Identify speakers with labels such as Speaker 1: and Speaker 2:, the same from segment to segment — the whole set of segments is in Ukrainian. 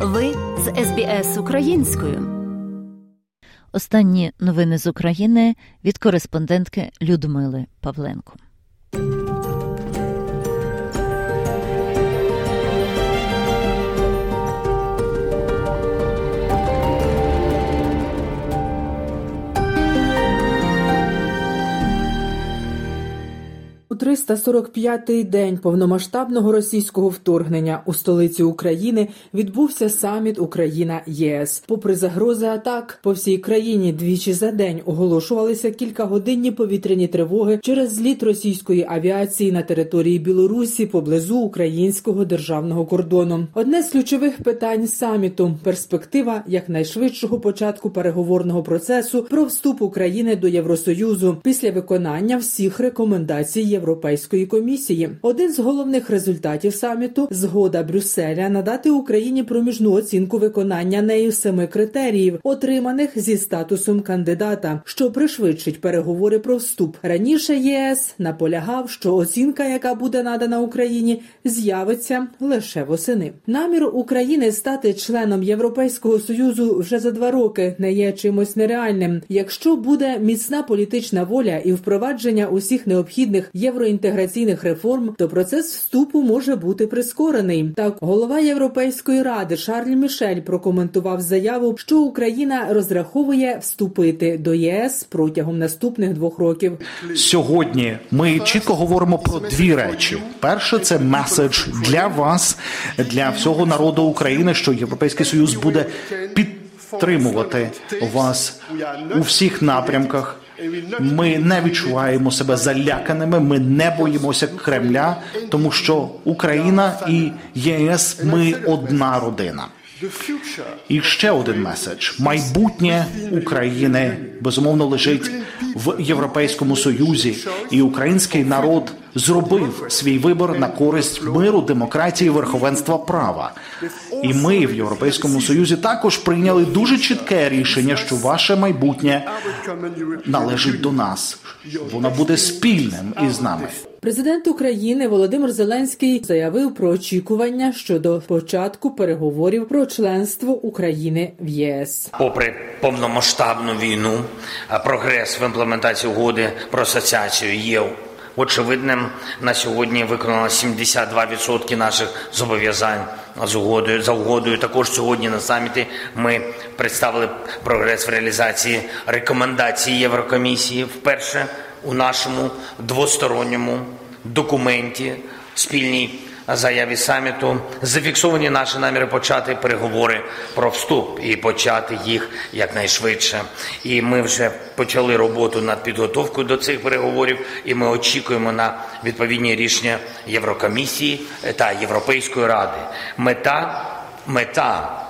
Speaker 1: Ви з СБС українською.
Speaker 2: Останні новини з України від кореспондентки Людмили Павленко.
Speaker 3: 345-й день повномасштабного російського вторгнення у столиці України відбувся саміт Україна ЄС. Попри загрози атак по всій країні двічі за день оголошувалися кількагодинні повітряні тривоги через зліт російської авіації на території Білорусі поблизу українського державного кордону. Одне з ключових питань саміту перспектива якнайшвидшого початку переговорного процесу про вступ України до Євросоюзу після виконання всіх рекомендацій Європейської комісії. Один з головних результатів саміту згода Брюсселя надати Україні проміжну оцінку виконання нею семи критеріїв, отриманих зі статусом кандидата, що пришвидшить переговори про вступ. Раніше ЄС наполягав, що оцінка, яка буде надана Україні, з'явиться лише восени. Намір України стати членом Європейського союзу вже за два роки не є чимось нереальним. Якщо буде міцна політична воля і впровадження усіх необхідних євроінтеграційних реформ, то процес вступу може бути прискорений. Так, голова Європейської ради Шарль Мішель прокоментував заяву, що Україна розраховує вступити до ЄС протягом наступних двох років.
Speaker 4: Сьогодні ми чітко говоримо про дві речі: перше це меседж для вас, для всього народу України, що Європейський Союз буде підтримувати вас у всіх напрямках. Ми не відчуваємо себе заляканими. Ми не боїмося Кремля, тому що Україна і ЄС ми одна родина. І ще один меседж: майбутнє України безумовно лежить в Європейському Союзі, і український народ зробив свій вибір на користь миру, демократії, верховенства права. І ми в Європейському Союзі також прийняли дуже чітке рішення, що ваше майбутнє належить до нас. Воно буде спільним із нами.
Speaker 3: Президент України Володимир Зеленський заявив про очікування щодо початку переговорів про членство України в ЄС.
Speaker 5: Попри повномасштабну війну, прогрес в імплементації угоди про асоціацію є очевидним. На сьогодні виконано 72% наших зобов'язань з угодою за угодою. Також сьогодні на саміті ми представили прогрес в реалізації рекомендацій Єврокомісії вперше у нашому двосторонньому документі спільній заяві саміту зафіксовані наші наміри почати переговори про вступ і почати їх якнайшвидше. І ми вже почали роботу над підготовкою до цих переговорів, і ми очікуємо на відповідні рішення Єврокомісії та Європейської ради. Мета мета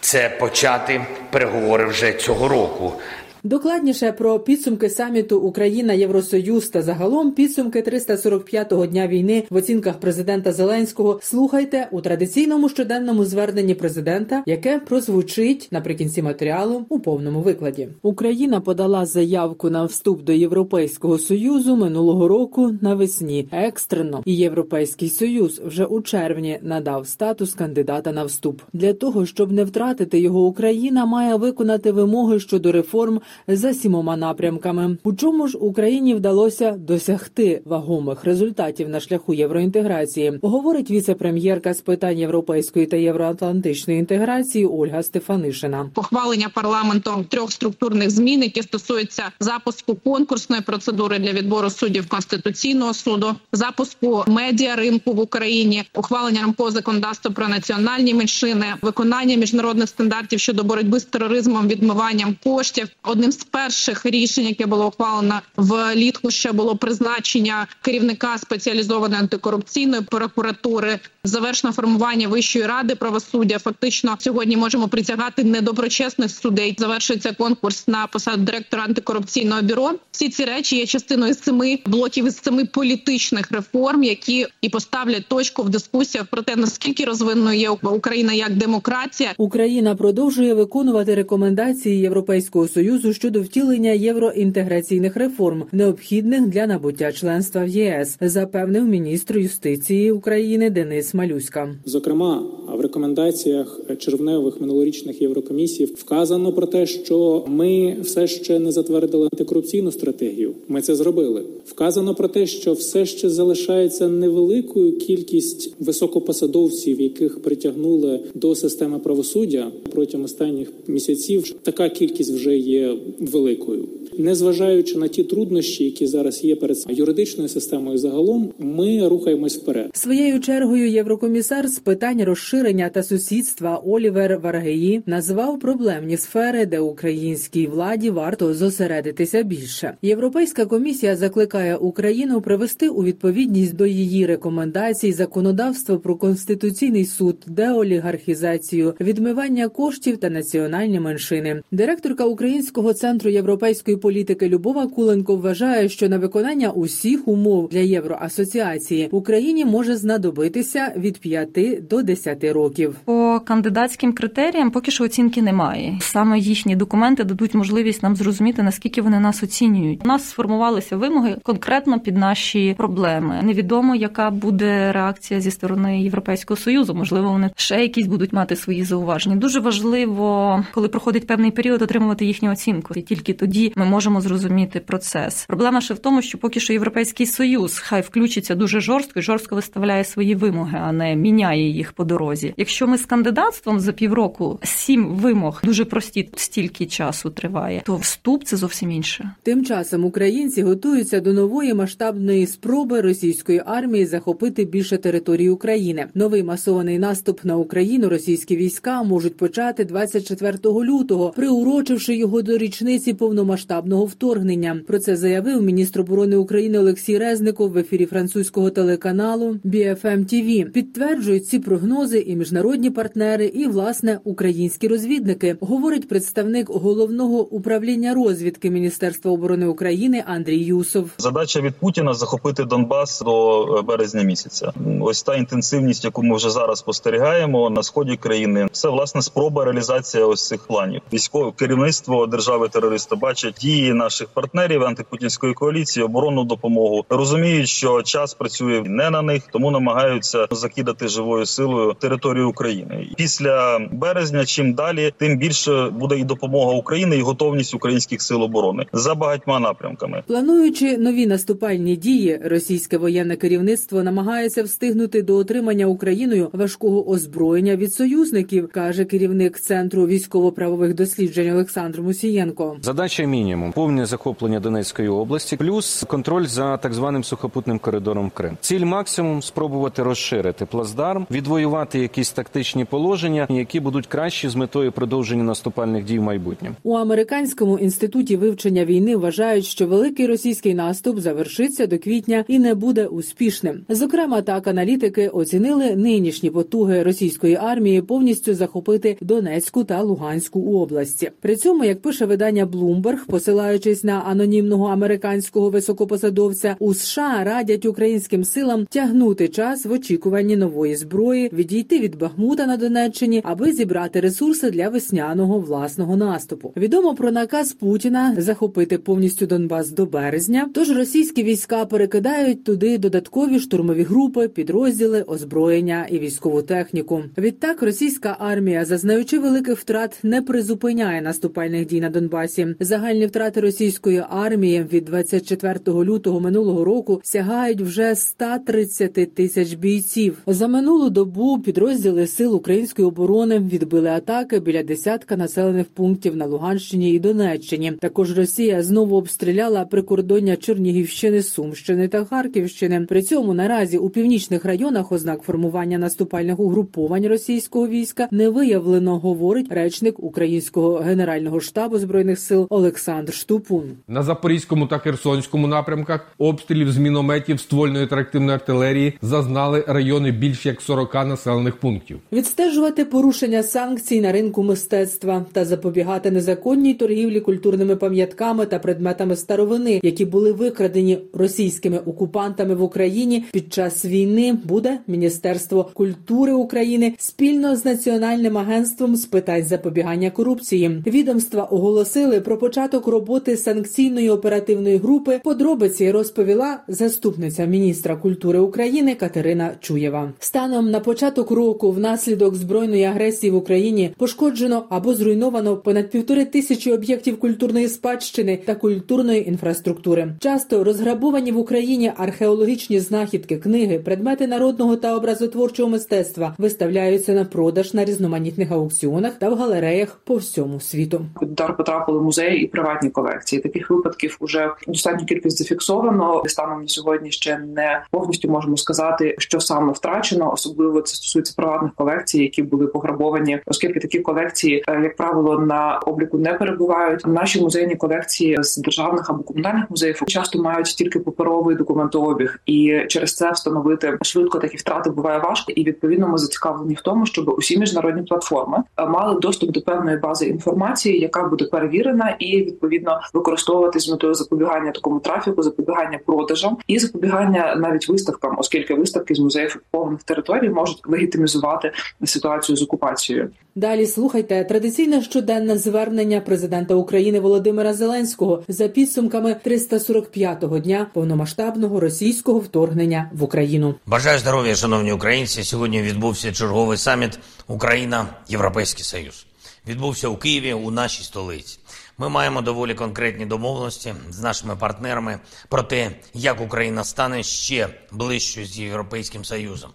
Speaker 5: це почати переговори вже цього року.
Speaker 3: Докладніше про підсумки саміту Україна Євросоюз та загалом підсумки 345-го дня війни в оцінках президента Зеленського слухайте у традиційному щоденному зверненні президента, яке прозвучить наприкінці матеріалу у повному викладі. Україна подала заявку на вступ до Європейського союзу минулого року навесні екстрено, і Європейський союз вже у червні надав статус кандидата на вступ. Для того щоб не втратити його, Україна має виконати вимоги щодо реформ за сімома напрямками. У чому ж Україні вдалося досягти вагомих результатів на шляху євроінтеграції? Говорить віце-прем'єрка з питань європейської та євроатлантичної інтеграції Ольга Стефанишина.
Speaker 6: Похвалення парламентом трьох структурних змін, які стосуються запуску конкурсної процедури для відбору суддів конституційного суду, запуску медіа ринку в Україні, ухвалення рамкового законодавства про національні меншини, виконання міжнародних стандартів щодо боротьби з тероризмом, відмиванням коштів. Одним з перших рішень, яке було ухвалено влітку, ще було призначення керівника спеціалізованої антикорупційної прокуратури, завершено формування вищої ради правосуддя. Фактично, сьогодні можемо притягати недоброчесних судей. Завершується конкурс на посаду директора антикорупційного бюро. Всі ці речі є частиною семи блоків із семи політичних реформ, які і поставлять точку в дискусіях про те, наскільки розвинною є Україна як демократія.
Speaker 3: Україна продовжує виконувати рекомендації Європейського союзу щодо втілення євроінтеграційних реформ, необхідних для набуття членства в ЄС, запевнив міністр юстиції України Денис Малюська.
Speaker 7: Зокрема, в рекомендаціях червневих минулорічних єврокомісій вказано про те, що ми все ще не затвердили антикорупційну стратегію. Ми це зробили. Вказано про те, що все ще залишається невеликою кількість високопосадовців, яких притягнули до системи правосуддя протягом останніх місяців. Така кількість вже є великою. Незважаючи на ті труднощі, які зараз є перед юридичною системою, загалом ми рухаємось вперед.
Speaker 3: Своєю чергою єврокомісар з питань розширення та сусідства Олівер Варгеї назвав проблемні сфери, де українській владі варто зосередитися більше. Європейська комісія закликає Україну привести у відповідність до її рекомендацій законодавство про конституційний суд, деолігархізацію, відмивання коштів та національні меншини. Директорка Українського центру європейської політики Любова Куленко вважає, що на виконання усіх умов для євроасоціації Україні може знадобитися від 5 до 10 років.
Speaker 8: По кандидатським критеріям поки що оцінки немає. Саме їхні документи дадуть можливість нам зрозуміти наскільки вони нас оцінюють. У нас сформувалися вимоги конкретно під наші проблеми. Невідомо, яка буде реакція зі сторони Європейського союзу. Можливо, вони ще якісь будуть мати свої зауваження. Дуже важливо, коли проходить певний період, отримувати їхню оцінку. І тільки тоді ми можемо зрозуміти процес. Проблема ще в тому, що поки що європейський союз хай включиться дуже жорстко і жорстко виставляє свої вимоги, а не міняє їх по дорозі. Якщо ми з кандидатством за півроку сім вимог дуже прості стільки часу триває, то вступ це зовсім інше.
Speaker 3: Тим часом українці готуються до нової масштабної спроби російської армії захопити більше території України. Новий масований наступ на Україну російські війська можуть почати 24 лютого, приурочивши його до річниці повномасштабного вторгнення. Про це заявив міністр оборони України Олексій Резников в ефірі французького телеканалу BFM TV. Підтверджують ці прогнози і міжнародні партнери, і власне українські розвідники, говорить представник головного управління розвідки Міністерства оборони України Андрій Юсов.
Speaker 9: Задача від Путіна захопити Донбас до е, березня місяця. Ось та інтенсивність, яку ми вже зараз спостерігаємо на сході країни, це власне спроба реалізації ось цих планів. Військове керівництво держави терориста бачить дії наших партнерів антипутінської коаліції, оборонну допомогу. Розуміють, що час працює не на них, тому намагаються закидати живою силою територію України. Після березня, чим далі, тим більше буде і допомога України, і готовність українських сил оборони за багатьма напрямками.
Speaker 3: Плануючи нові наступальні дії, російське воєнне керівництво намагається встигнути до отримання Україною важкого озброєння від союзників, каже керівник центру військово-правових досліджень Олександр Мусієнко.
Speaker 10: Задача мінімум повне захоплення Донецької області, плюс контроль за так званим сухопутним коридором Крим. Ціль максимум спробувати розширити плацдарм, відвоювати якісь тактичні положення, які будуть кращі з метою продовження наступальних дій в майбутньому.
Speaker 3: У американському інституті вивчення війни вважають, що великий російський наступ завершиться до квітня і не буде успішним. Зокрема, так аналітики оцінили нинішні потуги російської армії повністю захопити Донецьку та Луганську області. При цьому, як пише видання Bloomberg, посилаючись на анонімного американського високопосадовця, у США радять українським силам тягнути час в очікуванні нової зброї, відійти від Бахмута на Донеччині, аби зібрати ресурси для весняного власного наступу. Відомо про наказ Путіна захопити повністю Донбас до березня. Тож російські війська перекидають туди додаткові штурмові групи, підрозділи, озброєння і військову техніку. Відтак російська армія, зазнаючи великих втрат, не призупиняє наступальних дій на Донбасі. Загальні втрати російської армії від 24 лютого минулого року сягають вже 130 тисяч бійців. За минулу добу підрозділи сил української оборони відбили атаки біля десятка населених пунктів на Луганщині і Донеччині. Також Росія знову обстріляла прикордоння Чернігівщини, Сумщини та Харківщини. При цьому наразі у північних районах ознак формування наступальних угруповань російського війська не виявлено, говорить речник українського генерального штабу збройних сил Олександр. Олександр
Speaker 11: На Запорізькому та Херсонському напрямках обстрілів з мінометів ствольної та реактивної артилерії зазнали райони більш як 40 населених пунктів.
Speaker 3: Відстежувати порушення санкцій на ринку мистецтва та запобігати незаконній торгівлі культурними пам'ятками та предметами старовини, які були викрадені російськими окупантами в Україні під час війни, буде Міністерство культури України спільно з Національним агентством з питань запобігання корупції. Відомства оголосили про початок роботи санкційної оперативної групи. Подробиці розповіла заступниця міністра культури України Катерина Чуєва. Станом на початок року, внаслідок збройної агресії в Україні, пошкоджено або зруйновано понад півтори тисячі об'єктів культурної спадщини та культурної інфраструктури. Часто розграбовані в Україні археологічні знахідки, книги, предмети народного та образотворчого мистецтва виставляються на продаж на різноманітних аукціонах та в галереях по всьому світу.
Speaker 12: Удар потрапили музеї і приватні колекції. Таких випадків уже достатню кількість зафіксовано. Станом на сьогодні ще не повністю можемо сказати, що саме втрачено. Особливо це стосується приватних колекцій, які були пограбовані, оскільки такі колекції, е, як правило, на обліку не перебувають. Наші музейні колекції з державних або комунальних музеїв часто мають тільки паперовий документообіг, і через це встановити швидко такі втрати буває важко. І відповідно ми зацікавлені в тому, щоб усі міжнародні платформи е, мали доступ до певної бази інформації, яка буде перевірена і відповідно використовувати з метою запобігання такому трафіку, запобігання продажам і запобігання навіть виставкам, оскільки виставки з музеїв окупованих територій можуть легітимізувати ситуацію з окупацією.
Speaker 3: Далі слухайте традиційне щоденне звернення президента України Володимира Зеленського за підсумками 345-го дня повномасштабного російського вторгнення в Україну.
Speaker 5: Бажаю здоров'я, шановні українці. Сьогодні відбувся черговий саміт Україна Європейський Союз. Відбувся у Києві у нашій столиці. Ми маємо доволі конкретні домовленості з нашими партнерами про те, як Україна стане ще ближчою з європейським союзом.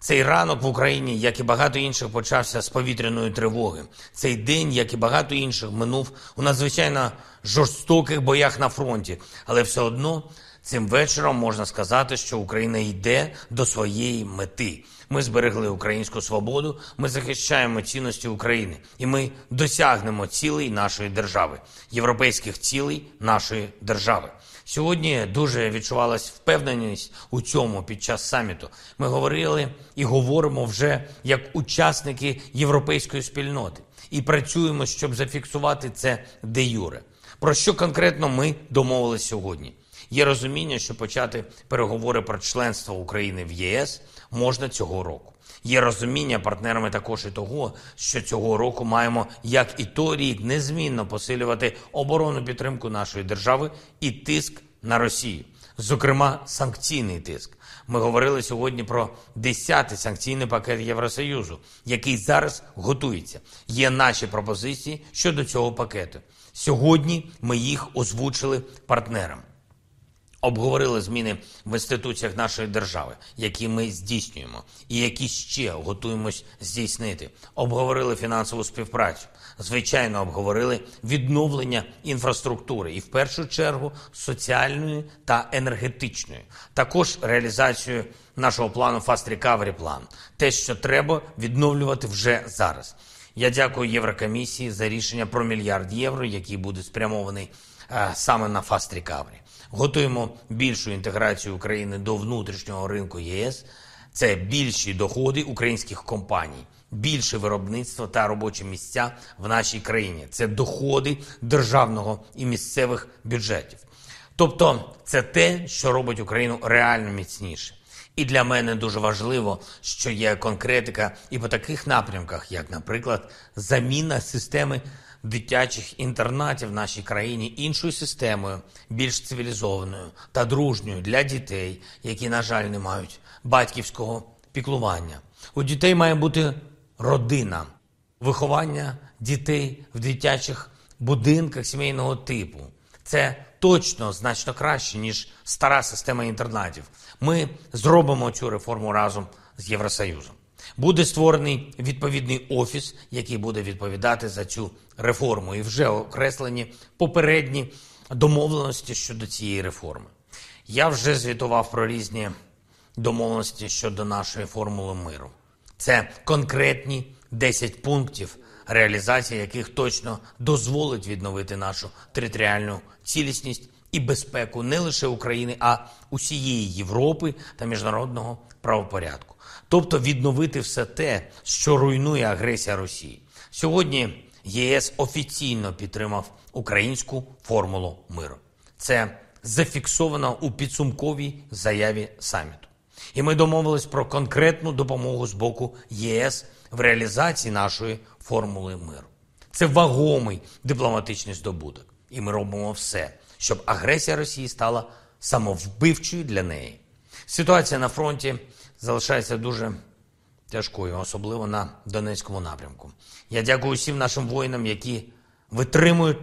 Speaker 5: Цей ранок в Україні, як і багато інших, почався з повітряної тривоги. Цей день, як і багато інших, минув у надзвичайно жорстоких боях на фронті, але все одно цим вечором можна сказати, що Україна йде до своєї мети. Ми зберегли українську свободу, ми захищаємо цінності України, і ми досягнемо цілей нашої держави, європейських цілей нашої держави. Сьогодні дуже відчувалась впевненість у цьому під час саміту. Ми говорили і говоримо вже як учасники європейської спільноти і працюємо, щоб зафіксувати це де юре. Про що конкретно ми домовилися сьогодні? Є розуміння, що почати переговори про членство України в ЄС можна цього року. Є розуміння партнерами також і того, що цього року маємо, як і той рік, незмінно посилювати оборонну підтримку нашої держави і тиск на Росію, зокрема санкційний тиск. Ми говорили сьогодні про 10-й санкційний пакет Євросоюзу, який зараз готується. Є наші пропозиції щодо цього пакету. Сьогодні ми їх озвучили партнерам. Обговорили зміни в інституціях нашої держави, які ми здійснюємо, і які ще готуємось здійснити. Обговорили фінансову співпрацю. Звичайно, обговорили відновлення інфраструктури і в першу чергу соціальної та енергетичної. Також реалізацію нашого плану Fast Recovery план. те, що треба відновлювати вже зараз. Я дякую Єврокомісії за рішення про мільярд євро, який буде спрямований а, саме на Fast Recovery. Готуємо більшу інтеграцію України до внутрішнього ринку ЄС. Це більші доходи українських компаній, більше виробництво та робочі місця в нашій країні. Це доходи державного і місцевих бюджетів. Тобто, це те, що робить Україну реально міцніше. І для мене дуже важливо, що є конкретика і по таких напрямках, як, наприклад, заміна системи дитячих інтернатів в нашій країні іншою системою, більш цивілізованою та дружньою для дітей, які, на жаль, не мають батьківського піклування. У дітей має бути родина, виховання дітей в дитячих будинках сімейного типу. Це точно значно краще ніж стара система інтернатів. Ми зробимо цю реформу разом з Євросоюзом. Буде створений відповідний офіс, який буде відповідати за цю реформу, і вже окреслені попередні домовленості щодо цієї реформи. Я вже звітував про різні домовленості щодо нашої формули миру. Це конкретні 10 пунктів реалізація яких точно дозволить відновити нашу територіальну цілісність і безпеку не лише України, а усієї Європи та міжнародного правопорядку, тобто відновити все те, що руйнує агресія Росії. Сьогодні ЄС офіційно підтримав українську формулу миру. Це зафіксовано у підсумковій заяві саміту. І ми домовились про конкретну допомогу з боку ЄС в реалізації нашої формули миру. Це вагомий дипломатичний здобуток, і ми робимо все, щоб агресія Росії стала самовбивчою для неї. Ситуація на фронті залишається дуже тяжкою, особливо на Донецькому напрямку. Я дякую всім нашим воїнам, які витримують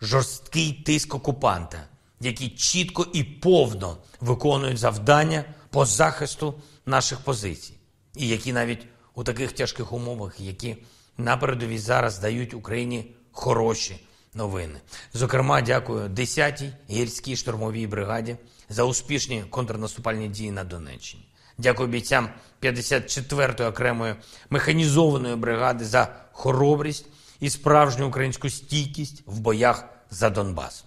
Speaker 5: жорсткий тиск окупанта, які чітко і повно виконують завдання по захисту наших позицій, і які навіть у таких тяжких умовах, які на передовій зараз дають Україні хороші новини. Зокрема, дякую 10-й гірській штурмовій бригаді за успішні контрнаступальні дії на Донеччині. Дякую бійцям 54-ї окремої механізованої бригади за хоробрість і справжню українську стійкість в боях за Донбас.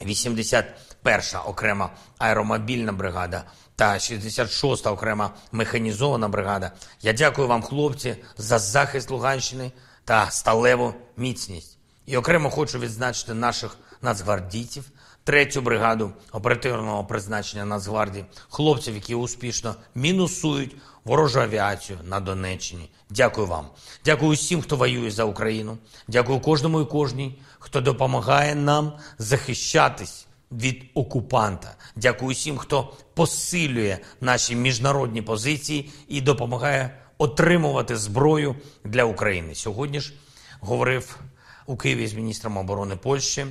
Speaker 5: 81-ша окрема аеромобільна бригада та 66-та окрема механізована бригада. Я дякую вам, хлопці, за захист Луганщини та сталеву міцність. І окремо хочу відзначити наших нацгвардійців, третю бригаду оперативного призначення Нацгвардії, хлопців, які успішно мінусують ворожу авіацію на Донеччині. Дякую вам. Дякую всім, хто воює за Україну. Дякую кожному і кожній, хто допомагає нам захищатись від окупанта. Дякую всім, хто посилює наші міжнародні позиції і допомагає отримувати зброю для України. Сьогодні ж говорив у Києві з міністром оборони Польщі.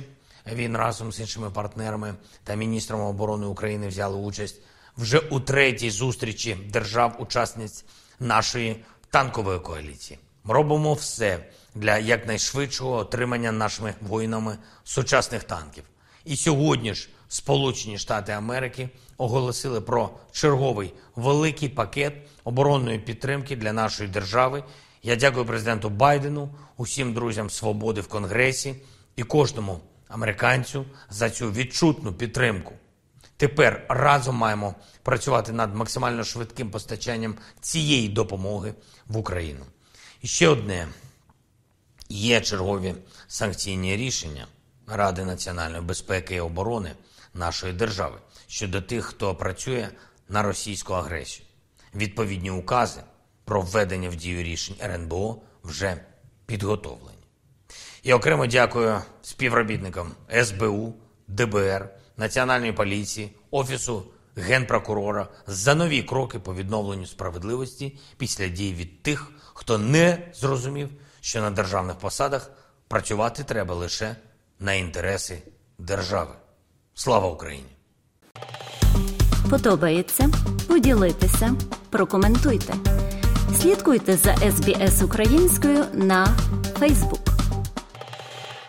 Speaker 5: Він разом з іншими партнерами та міністром оборони України взяли участь вже у третій зустрічі держав-учасниць нашої танкової коаліції. Робимо все для якнайшвидшого отримання нашими воїнами сучасних танків. І сьогодні ж Сполучені Штати Америки оголосили про черговий великий пакет оборонної підтримки для нашої держави. Я дякую президенту Байдену, усім друзям свободи в Конгресі і кожному американцю за цю відчутну підтримку. Тепер разом маємо працювати над максимально швидким постачанням цієї допомоги в Україну. І ще одне є чергові санкційні рішення Ради національної безпеки і оборони нашої держави щодо тих, хто працює на російську агресію. Відповідні укази про введення в дію рішень РНБО вже підготовлені. І окремо дякую співробітникам СБУ, ДБР, Національної поліції, Офісу генпрокурора за нові кроки по відновленню справедливості після дій від тих, хто не зрозумів, що на державних посадах працювати треба лише на інтереси держави. Слава Україні!
Speaker 1: Подобається? Поділитися, прокоментуйте. Слідкуйте за СБС українською на Фейсбук.